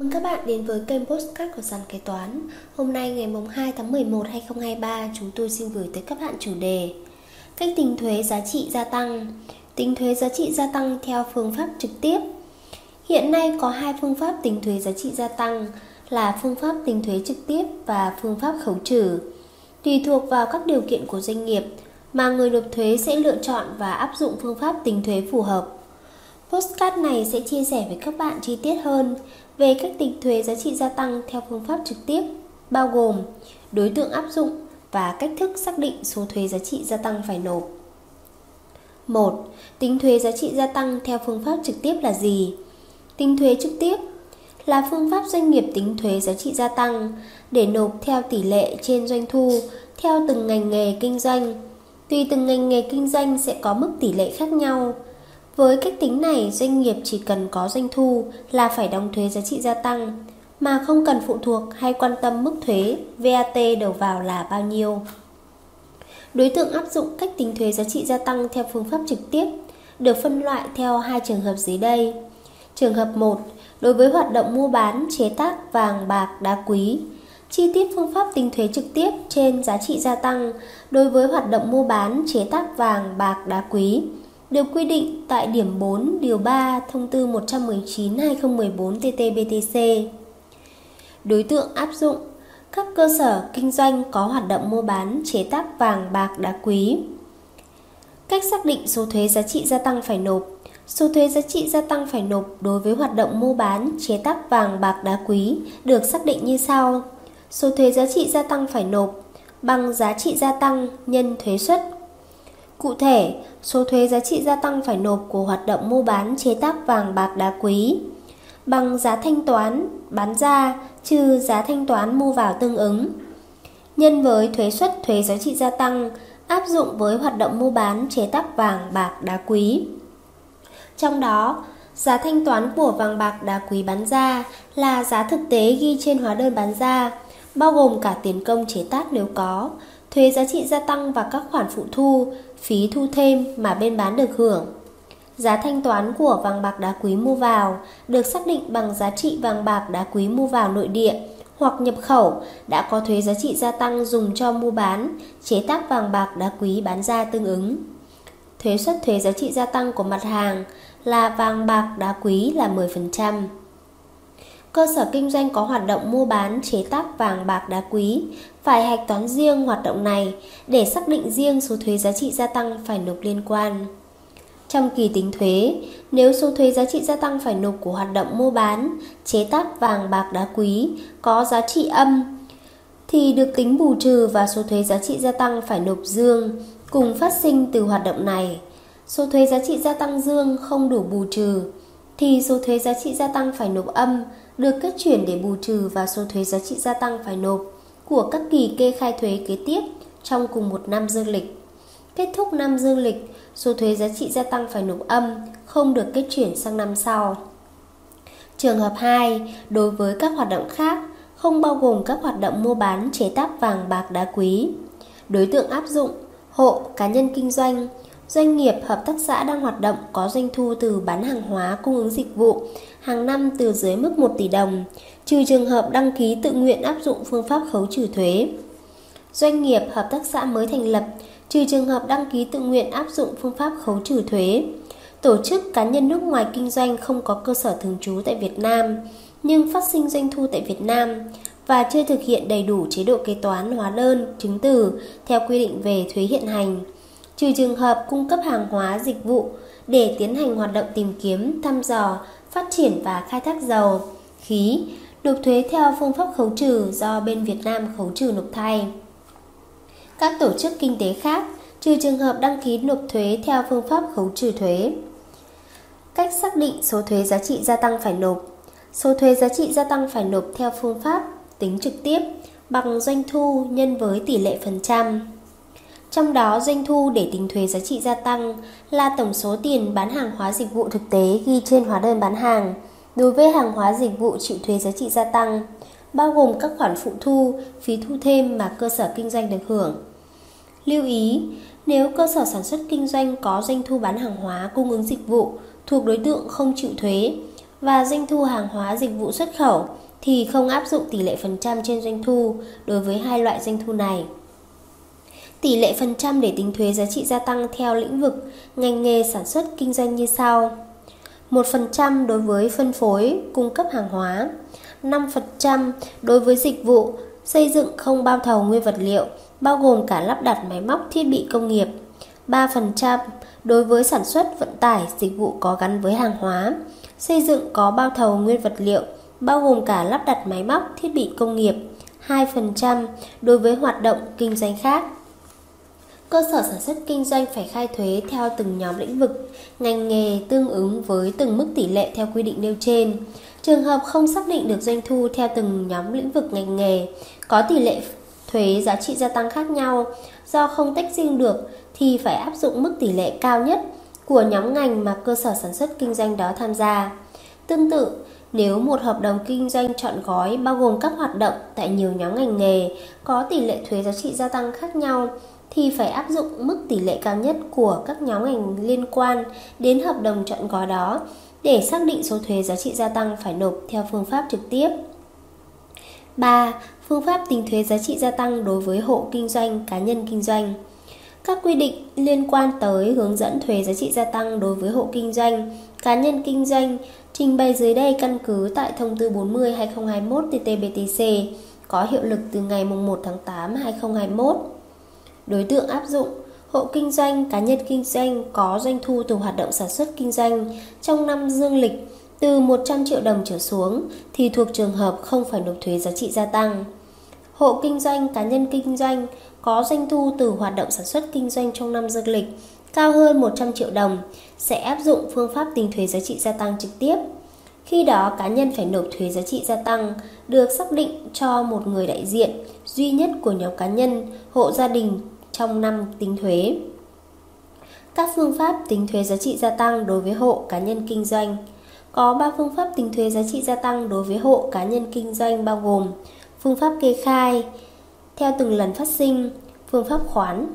Mời các bạn đến với kênh Postcard của Sàn Kế Toán. Hôm nay ngày 2 tháng 11 2023 chúng tôi xin gửi tới các bạn chủ đề Cách tính thuế giá trị gia tăng. Tính thuế giá trị gia tăng theo phương pháp trực tiếp. Hiện nay có hai phương pháp tính thuế giá trị gia tăng là phương pháp tính thuế trực tiếp và phương pháp khấu trừ. Tùy thuộc vào các điều kiện của doanh nghiệp mà người nộp thuế sẽ lựa chọn và áp dụng phương pháp tính thuế phù hợp. Postcard này sẽ chia sẻ với các bạn chi tiết hơn về cách tính thuế giá trị gia tăng theo phương pháp trực tiếp, bao gồm đối tượng áp dụng và cách thức xác định số thuế giá trị gia tăng phải nộp. 1. Tính thuế giá trị gia tăng theo phương pháp trực tiếp là gì? Tính thuế trực tiếp là phương pháp doanh nghiệp tính thuế giá trị gia tăng để nộp theo tỷ lệ trên doanh thu theo từng ngành nghề kinh doanh. Tùy từng ngành nghề kinh doanh sẽ có mức tỷ lệ khác nhau. Với cách tính này, doanh nghiệp chỉ cần có doanh thu là phải đóng thuế giá trị gia tăng, mà không cần phụ thuộc hay quan tâm mức thuế VAT đầu vào là bao nhiêu. Đối tượng áp dụng cách tính thuế giá trị gia tăng theo phương pháp trực tiếp được phân loại theo hai trường hợp dưới đây. Trường hợp 1, đối với hoạt động mua bán chế tác vàng bạc đá quý, chi tiết phương pháp tính thuế trực tiếp trên giá trị gia tăng đối với hoạt động mua bán chế tác vàng bạc đá quý được quy định tại điểm 4 điều 3 thông tư 119/2014 TT-BTC. Đối tượng áp dụng, các cơ sở kinh doanh có hoạt động mua bán, chế tác vàng, bạc, đá quý. Cách xác định số thuế giá trị gia tăng phải nộp. Số thuế giá trị gia tăng phải nộp đối với hoạt động mua bán, chế tác vàng, bạc, đá quý được xác định như sau. Số thuế giá trị gia tăng phải nộp bằng giá trị gia tăng nhân thuế suất Cụ thể, số thuế giá trị gia tăng phải nộp của hoạt động mua bán chế tác vàng bạc đá quý bằng giá thanh toán bán ra trừ giá thanh toán mua vào tương ứng. Nhân với thuế suất thuế giá trị gia tăng áp dụng với hoạt động mua bán chế tác vàng bạc đá quý. Trong đó, giá thanh toán của vàng bạc đá quý bán ra là giá thực tế ghi trên hóa đơn bán ra, bao gồm cả tiền công chế tác nếu có, thuế giá trị gia tăng và các khoản phụ thu, phí thu thêm mà bên bán được hưởng. Giá thanh toán của vàng bạc đá quý mua vào được xác định bằng giá trị vàng bạc đá quý mua vào nội địa hoặc nhập khẩu đã có thuế giá trị gia tăng dùng cho mua bán, chế tác vàng bạc đá quý bán ra tương ứng. Thuế suất thuế giá trị gia tăng của mặt hàng là vàng bạc đá quý là 10% cơ sở kinh doanh có hoạt động mua bán chế tác vàng bạc đá quý phải hạch toán riêng hoạt động này để xác định riêng số thuế giá trị gia tăng phải nộp liên quan. Trong kỳ tính thuế, nếu số thuế giá trị gia tăng phải nộp của hoạt động mua bán, chế tác vàng bạc đá quý có giá trị âm thì được tính bù trừ và số thuế giá trị gia tăng phải nộp dương cùng phát sinh từ hoạt động này. Số thuế giá trị gia tăng dương không đủ bù trừ thì số thuế giá trị gia tăng phải nộp âm được kết chuyển để bù trừ vào số thuế giá trị gia tăng phải nộp của các kỳ kê khai thuế kế tiếp trong cùng một năm dương lịch. Kết thúc năm dương lịch, số thuế giá trị gia tăng phải nộp âm không được kết chuyển sang năm sau. Trường hợp 2, đối với các hoạt động khác, không bao gồm các hoạt động mua bán chế tác vàng bạc đá quý. Đối tượng áp dụng, hộ, cá nhân kinh doanh, doanh nghiệp, hợp tác xã đang hoạt động có doanh thu từ bán hàng hóa cung ứng dịch vụ hàng năm từ dưới mức 1 tỷ đồng, trừ trường hợp đăng ký tự nguyện áp dụng phương pháp khấu trừ thuế. Doanh nghiệp, hợp tác xã mới thành lập, trừ trường hợp đăng ký tự nguyện áp dụng phương pháp khấu trừ thuế. Tổ chức cá nhân nước ngoài kinh doanh không có cơ sở thường trú tại Việt Nam, nhưng phát sinh doanh thu tại Việt Nam và chưa thực hiện đầy đủ chế độ kế toán hóa đơn, chứng từ theo quy định về thuế hiện hành trừ trường hợp cung cấp hàng hóa dịch vụ để tiến hành hoạt động tìm kiếm, thăm dò, phát triển và khai thác dầu, khí, nộp thuế theo phương pháp khấu trừ do bên Việt Nam khấu trừ nộp thay. Các tổ chức kinh tế khác, trừ trường hợp đăng ký nộp thuế theo phương pháp khấu trừ thuế. Cách xác định số thuế giá trị gia tăng phải nộp. Số thuế giá trị gia tăng phải nộp theo phương pháp tính trực tiếp bằng doanh thu nhân với tỷ lệ phần trăm. Trong đó doanh thu để tính thuế giá trị gia tăng là tổng số tiền bán hàng hóa dịch vụ thực tế ghi trên hóa đơn bán hàng đối với hàng hóa dịch vụ chịu thuế giá trị gia tăng, bao gồm các khoản phụ thu, phí thu thêm mà cơ sở kinh doanh được hưởng. Lưu ý, nếu cơ sở sản xuất kinh doanh có doanh thu bán hàng hóa cung ứng dịch vụ thuộc đối tượng không chịu thuế và doanh thu hàng hóa dịch vụ xuất khẩu thì không áp dụng tỷ lệ phần trăm trên doanh thu đối với hai loại doanh thu này. Tỷ lệ phần trăm để tính thuế giá trị gia tăng theo lĩnh vực, ngành nghề sản xuất kinh doanh như sau. 1% đối với phân phối, cung cấp hàng hóa, 5% đối với dịch vụ, xây dựng không bao thầu nguyên vật liệu, bao gồm cả lắp đặt máy móc thiết bị công nghiệp, 3% đối với sản xuất vận tải dịch vụ có gắn với hàng hóa, xây dựng có bao thầu nguyên vật liệu, bao gồm cả lắp đặt máy móc thiết bị công nghiệp, 2% đối với hoạt động kinh doanh khác. Cơ sở sản xuất kinh doanh phải khai thuế theo từng nhóm lĩnh vực, ngành nghề tương ứng với từng mức tỷ lệ theo quy định nêu trên. Trường hợp không xác định được doanh thu theo từng nhóm lĩnh vực ngành nghề, có tỷ lệ thuế giá trị gia tăng khác nhau do không tách riêng được thì phải áp dụng mức tỷ lệ cao nhất của nhóm ngành mà cơ sở sản xuất kinh doanh đó tham gia. Tương tự, nếu một hợp đồng kinh doanh chọn gói bao gồm các hoạt động tại nhiều nhóm ngành nghề có tỷ lệ thuế giá trị gia tăng khác nhau thì phải áp dụng mức tỷ lệ cao nhất của các nhóm ngành liên quan đến hợp đồng chọn gói đó để xác định số thuế giá trị gia tăng phải nộp theo phương pháp trực tiếp. 3. Phương pháp tính thuế giá trị gia tăng đối với hộ kinh doanh, cá nhân kinh doanh. Các quy định liên quan tới hướng dẫn thuế giá trị gia tăng đối với hộ kinh doanh, cá nhân kinh doanh trình bày dưới đây căn cứ tại thông tư 40/2021 TT-BTC có hiệu lực từ ngày 1 tháng 8 2021. Đối tượng áp dụng hộ kinh doanh, cá nhân kinh doanh có doanh thu từ hoạt động sản xuất kinh doanh trong năm dương lịch từ 100 triệu đồng trở xuống thì thuộc trường hợp không phải nộp thuế giá trị gia tăng. Hộ kinh doanh, cá nhân kinh doanh có doanh thu từ hoạt động sản xuất kinh doanh trong năm dương lịch cao hơn 100 triệu đồng sẽ áp dụng phương pháp tính thuế giá trị gia tăng trực tiếp. Khi đó cá nhân phải nộp thuế giá trị gia tăng được xác định cho một người đại diện duy nhất của nhóm cá nhân, hộ gia đình trong năm tính thuế. Các phương pháp tính thuế giá trị gia tăng đối với hộ cá nhân kinh doanh có 3 phương pháp tính thuế giá trị gia tăng đối với hộ cá nhân kinh doanh bao gồm phương pháp kê khai theo từng lần phát sinh, phương pháp khoán.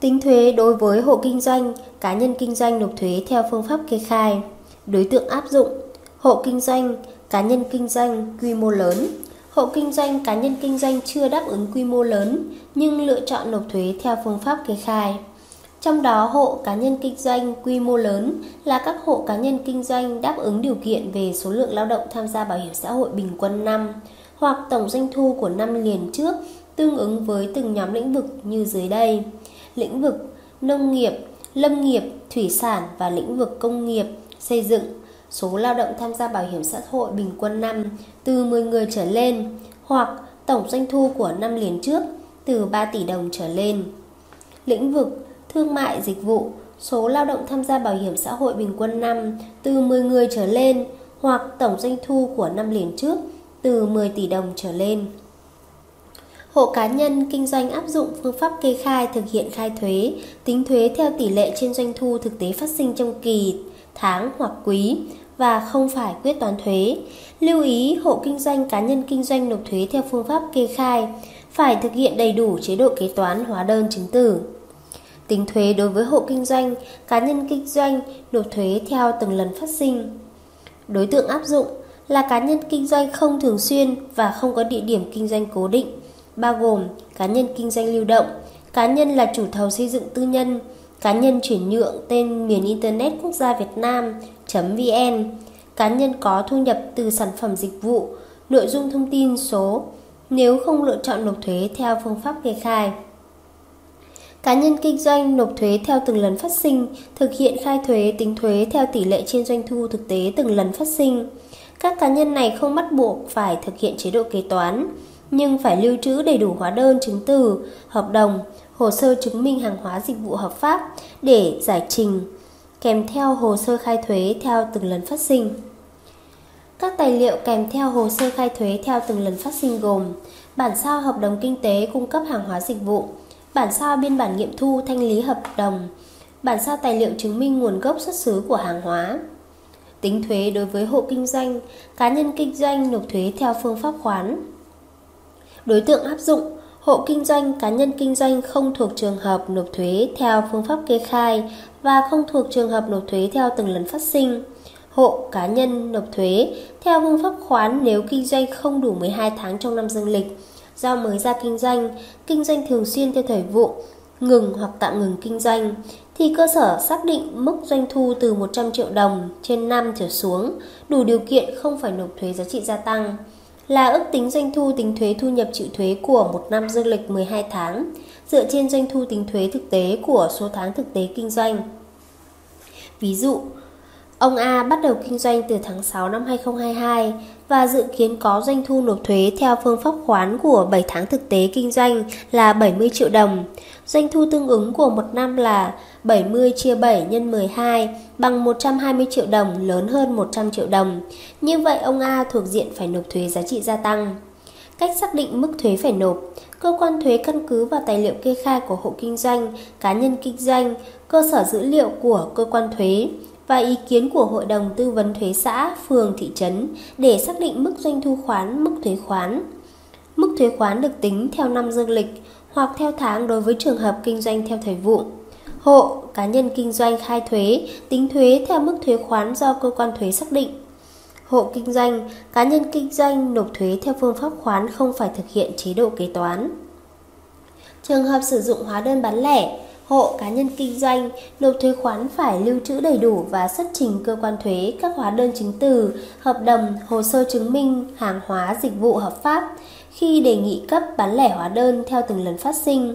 Tính thuế đối với hộ kinh doanh, cá nhân kinh doanh nộp thuế theo phương pháp kê khai. Đối tượng áp dụng hộ kinh doanh, cá nhân kinh doanh quy mô lớn. Hộ kinh doanh, cá nhân kinh doanh chưa đáp ứng quy mô lớn nhưng lựa chọn nộp thuế theo phương pháp kê khai. Trong đó hộ cá nhân kinh doanh quy mô lớn là các hộ cá nhân kinh doanh đáp ứng điều kiện về số lượng lao động tham gia bảo hiểm xã hội bình quân năm hoặc tổng doanh thu của năm liền trước tương ứng với từng nhóm lĩnh vực như dưới đây. Lĩnh vực nông nghiệp, lâm nghiệp, thủy sản và lĩnh vực công nghiệp, xây dựng. Số lao động tham gia bảo hiểm xã hội bình quân năm từ 10 người trở lên hoặc tổng doanh thu của năm liền trước từ 3 tỷ đồng trở lên. Lĩnh vực thương mại dịch vụ, số lao động tham gia bảo hiểm xã hội bình quân năm từ 10 người trở lên hoặc tổng doanh thu của năm liền trước từ 10 tỷ đồng trở lên. Hộ cá nhân kinh doanh áp dụng phương pháp kê khai thực hiện khai thuế, tính thuế theo tỷ lệ trên doanh thu thực tế phát sinh trong kỳ, tháng hoặc quý và không phải quyết toán thuế. Lưu ý hộ kinh doanh cá nhân kinh doanh nộp thuế theo phương pháp kê khai phải thực hiện đầy đủ chế độ kế toán hóa đơn chứng từ. Tính thuế đối với hộ kinh doanh, cá nhân kinh doanh nộp thuế theo từng lần phát sinh. Đối tượng áp dụng là cá nhân kinh doanh không thường xuyên và không có địa điểm kinh doanh cố định, bao gồm cá nhân kinh doanh lưu động, cá nhân là chủ thầu xây dựng tư nhân, cá nhân chuyển nhượng tên miền Internet quốc gia Việt Nam.vn, cá nhân có thu nhập từ sản phẩm dịch vụ, nội dung thông tin số, nếu không lựa chọn nộp thuế theo phương pháp kê khai. Cá nhân kinh doanh nộp thuế theo từng lần phát sinh, thực hiện khai thuế tính thuế theo tỷ lệ trên doanh thu thực tế từng lần phát sinh. Các cá nhân này không bắt buộc phải thực hiện chế độ kế toán, nhưng phải lưu trữ đầy đủ hóa đơn chứng từ, hợp đồng, hồ sơ chứng minh hàng hóa dịch vụ hợp pháp để giải trình, kèm theo hồ sơ khai thuế theo từng lần phát sinh. Các tài liệu kèm theo hồ sơ khai thuế theo từng lần phát sinh gồm bản sao hợp đồng kinh tế cung cấp hàng hóa dịch vụ, bản sao biên bản nghiệm thu thanh lý hợp đồng, bản sao tài liệu chứng minh nguồn gốc xuất xứ của hàng hóa. Tính thuế đối với hộ kinh doanh, cá nhân kinh doanh nộp thuế theo phương pháp khoán. Đối tượng áp dụng Hộ kinh doanh, cá nhân kinh doanh không thuộc trường hợp nộp thuế theo phương pháp kê khai và không thuộc trường hợp nộp thuế theo từng lần phát sinh. hộ cá nhân nộp thuế theo phương pháp khoán nếu kinh doanh không đủ 12 tháng trong năm dương lịch do mới ra kinh doanh, kinh doanh thường xuyên theo thời vụ, ngừng hoặc tạm ngừng kinh doanh thì cơ sở xác định mức doanh thu từ 100 triệu đồng trên năm trở xuống đủ điều kiện không phải nộp thuế giá trị gia tăng là ước tính doanh thu tính thuế thu nhập chịu thuế của một năm dương lịch 12 tháng dựa trên doanh thu tính thuế thực tế của số tháng thực tế kinh doanh. Ví dụ, ông A bắt đầu kinh doanh từ tháng 6 năm 2022 và dự kiến có doanh thu nộp thuế theo phương pháp khoán của 7 tháng thực tế kinh doanh là 70 triệu đồng. Doanh thu tương ứng của một năm là 70 chia 7 nhân 12 bằng 120 triệu đồng lớn hơn 100 triệu đồng. Như vậy ông A thuộc diện phải nộp thuế giá trị gia tăng. Cách xác định mức thuế phải nộp Cơ quan thuế căn cứ vào tài liệu kê khai của hộ kinh doanh, cá nhân kinh doanh, cơ sở dữ liệu của cơ quan thuế và ý kiến của Hội đồng Tư vấn Thuế xã, phường, thị trấn để xác định mức doanh thu khoán, mức thuế khoán. Mức thuế khoán được tính theo năm dương lịch hoặc theo tháng đối với trường hợp kinh doanh theo thời vụ. Hộ, cá nhân kinh doanh khai thuế, tính thuế theo mức thuế khoán do cơ quan thuế xác định. Hộ kinh doanh, cá nhân kinh doanh nộp thuế theo phương pháp khoán không phải thực hiện chế độ kế toán. Trường hợp sử dụng hóa đơn bán lẻ, hộ cá nhân kinh doanh nộp thuế khoán phải lưu trữ đầy đủ và xuất trình cơ quan thuế các hóa đơn chứng từ, hợp đồng, hồ sơ chứng minh hàng hóa dịch vụ hợp pháp khi đề nghị cấp bán lẻ hóa đơn theo từng lần phát sinh.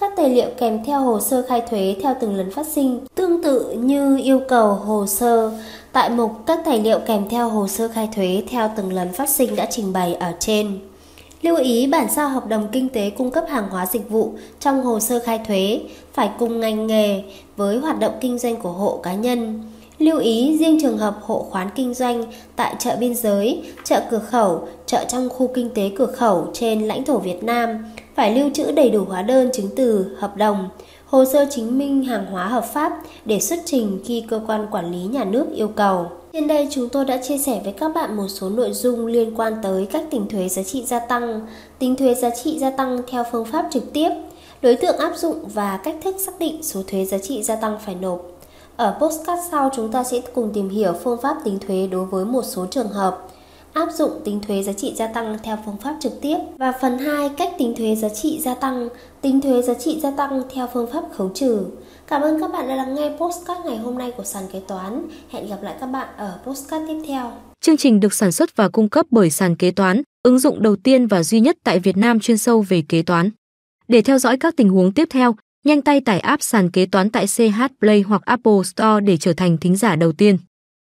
Các tài liệu kèm theo hồ sơ khai thuế theo từng lần phát sinh tương tự như yêu cầu hồ sơ tại mục các tài liệu kèm theo hồ sơ khai thuế theo từng lần phát sinh đã trình bày ở trên. Lưu ý bản sao hợp đồng kinh tế cung cấp hàng hóa dịch vụ trong hồ sơ khai thuế phải cùng ngành nghề với hoạt động kinh doanh của hộ cá nhân. Lưu ý riêng trường hợp hộ khoán kinh doanh tại chợ biên giới, chợ cửa khẩu, chợ trong khu kinh tế cửa khẩu trên lãnh thổ Việt Nam phải lưu trữ đầy đủ hóa đơn chứng từ, hợp đồng, hồ sơ chứng minh hàng hóa hợp pháp để xuất trình khi cơ quan quản lý nhà nước yêu cầu. Trên đây chúng tôi đã chia sẻ với các bạn một số nội dung liên quan tới cách tính thuế giá trị gia tăng, tính thuế giá trị gia tăng theo phương pháp trực tiếp, đối tượng áp dụng và cách thức xác định số thuế giá trị gia tăng phải nộp. Ở postcard sau chúng ta sẽ cùng tìm hiểu phương pháp tính thuế đối với một số trường hợp áp dụng tính thuế giá trị gia tăng theo phương pháp trực tiếp và phần 2 cách tính thuế giá trị gia tăng, tính thuế giá trị gia tăng theo phương pháp khấu trừ. Cảm ơn các bạn đã lắng nghe postcard ngày hôm nay của sàn kế toán. Hẹn gặp lại các bạn ở postcard tiếp theo. Chương trình được sản xuất và cung cấp bởi sàn kế toán, ứng dụng đầu tiên và duy nhất tại Việt Nam chuyên sâu về kế toán. Để theo dõi các tình huống tiếp theo, nhanh tay tải app sàn kế toán tại CH Play hoặc Apple Store để trở thành thính giả đầu tiên.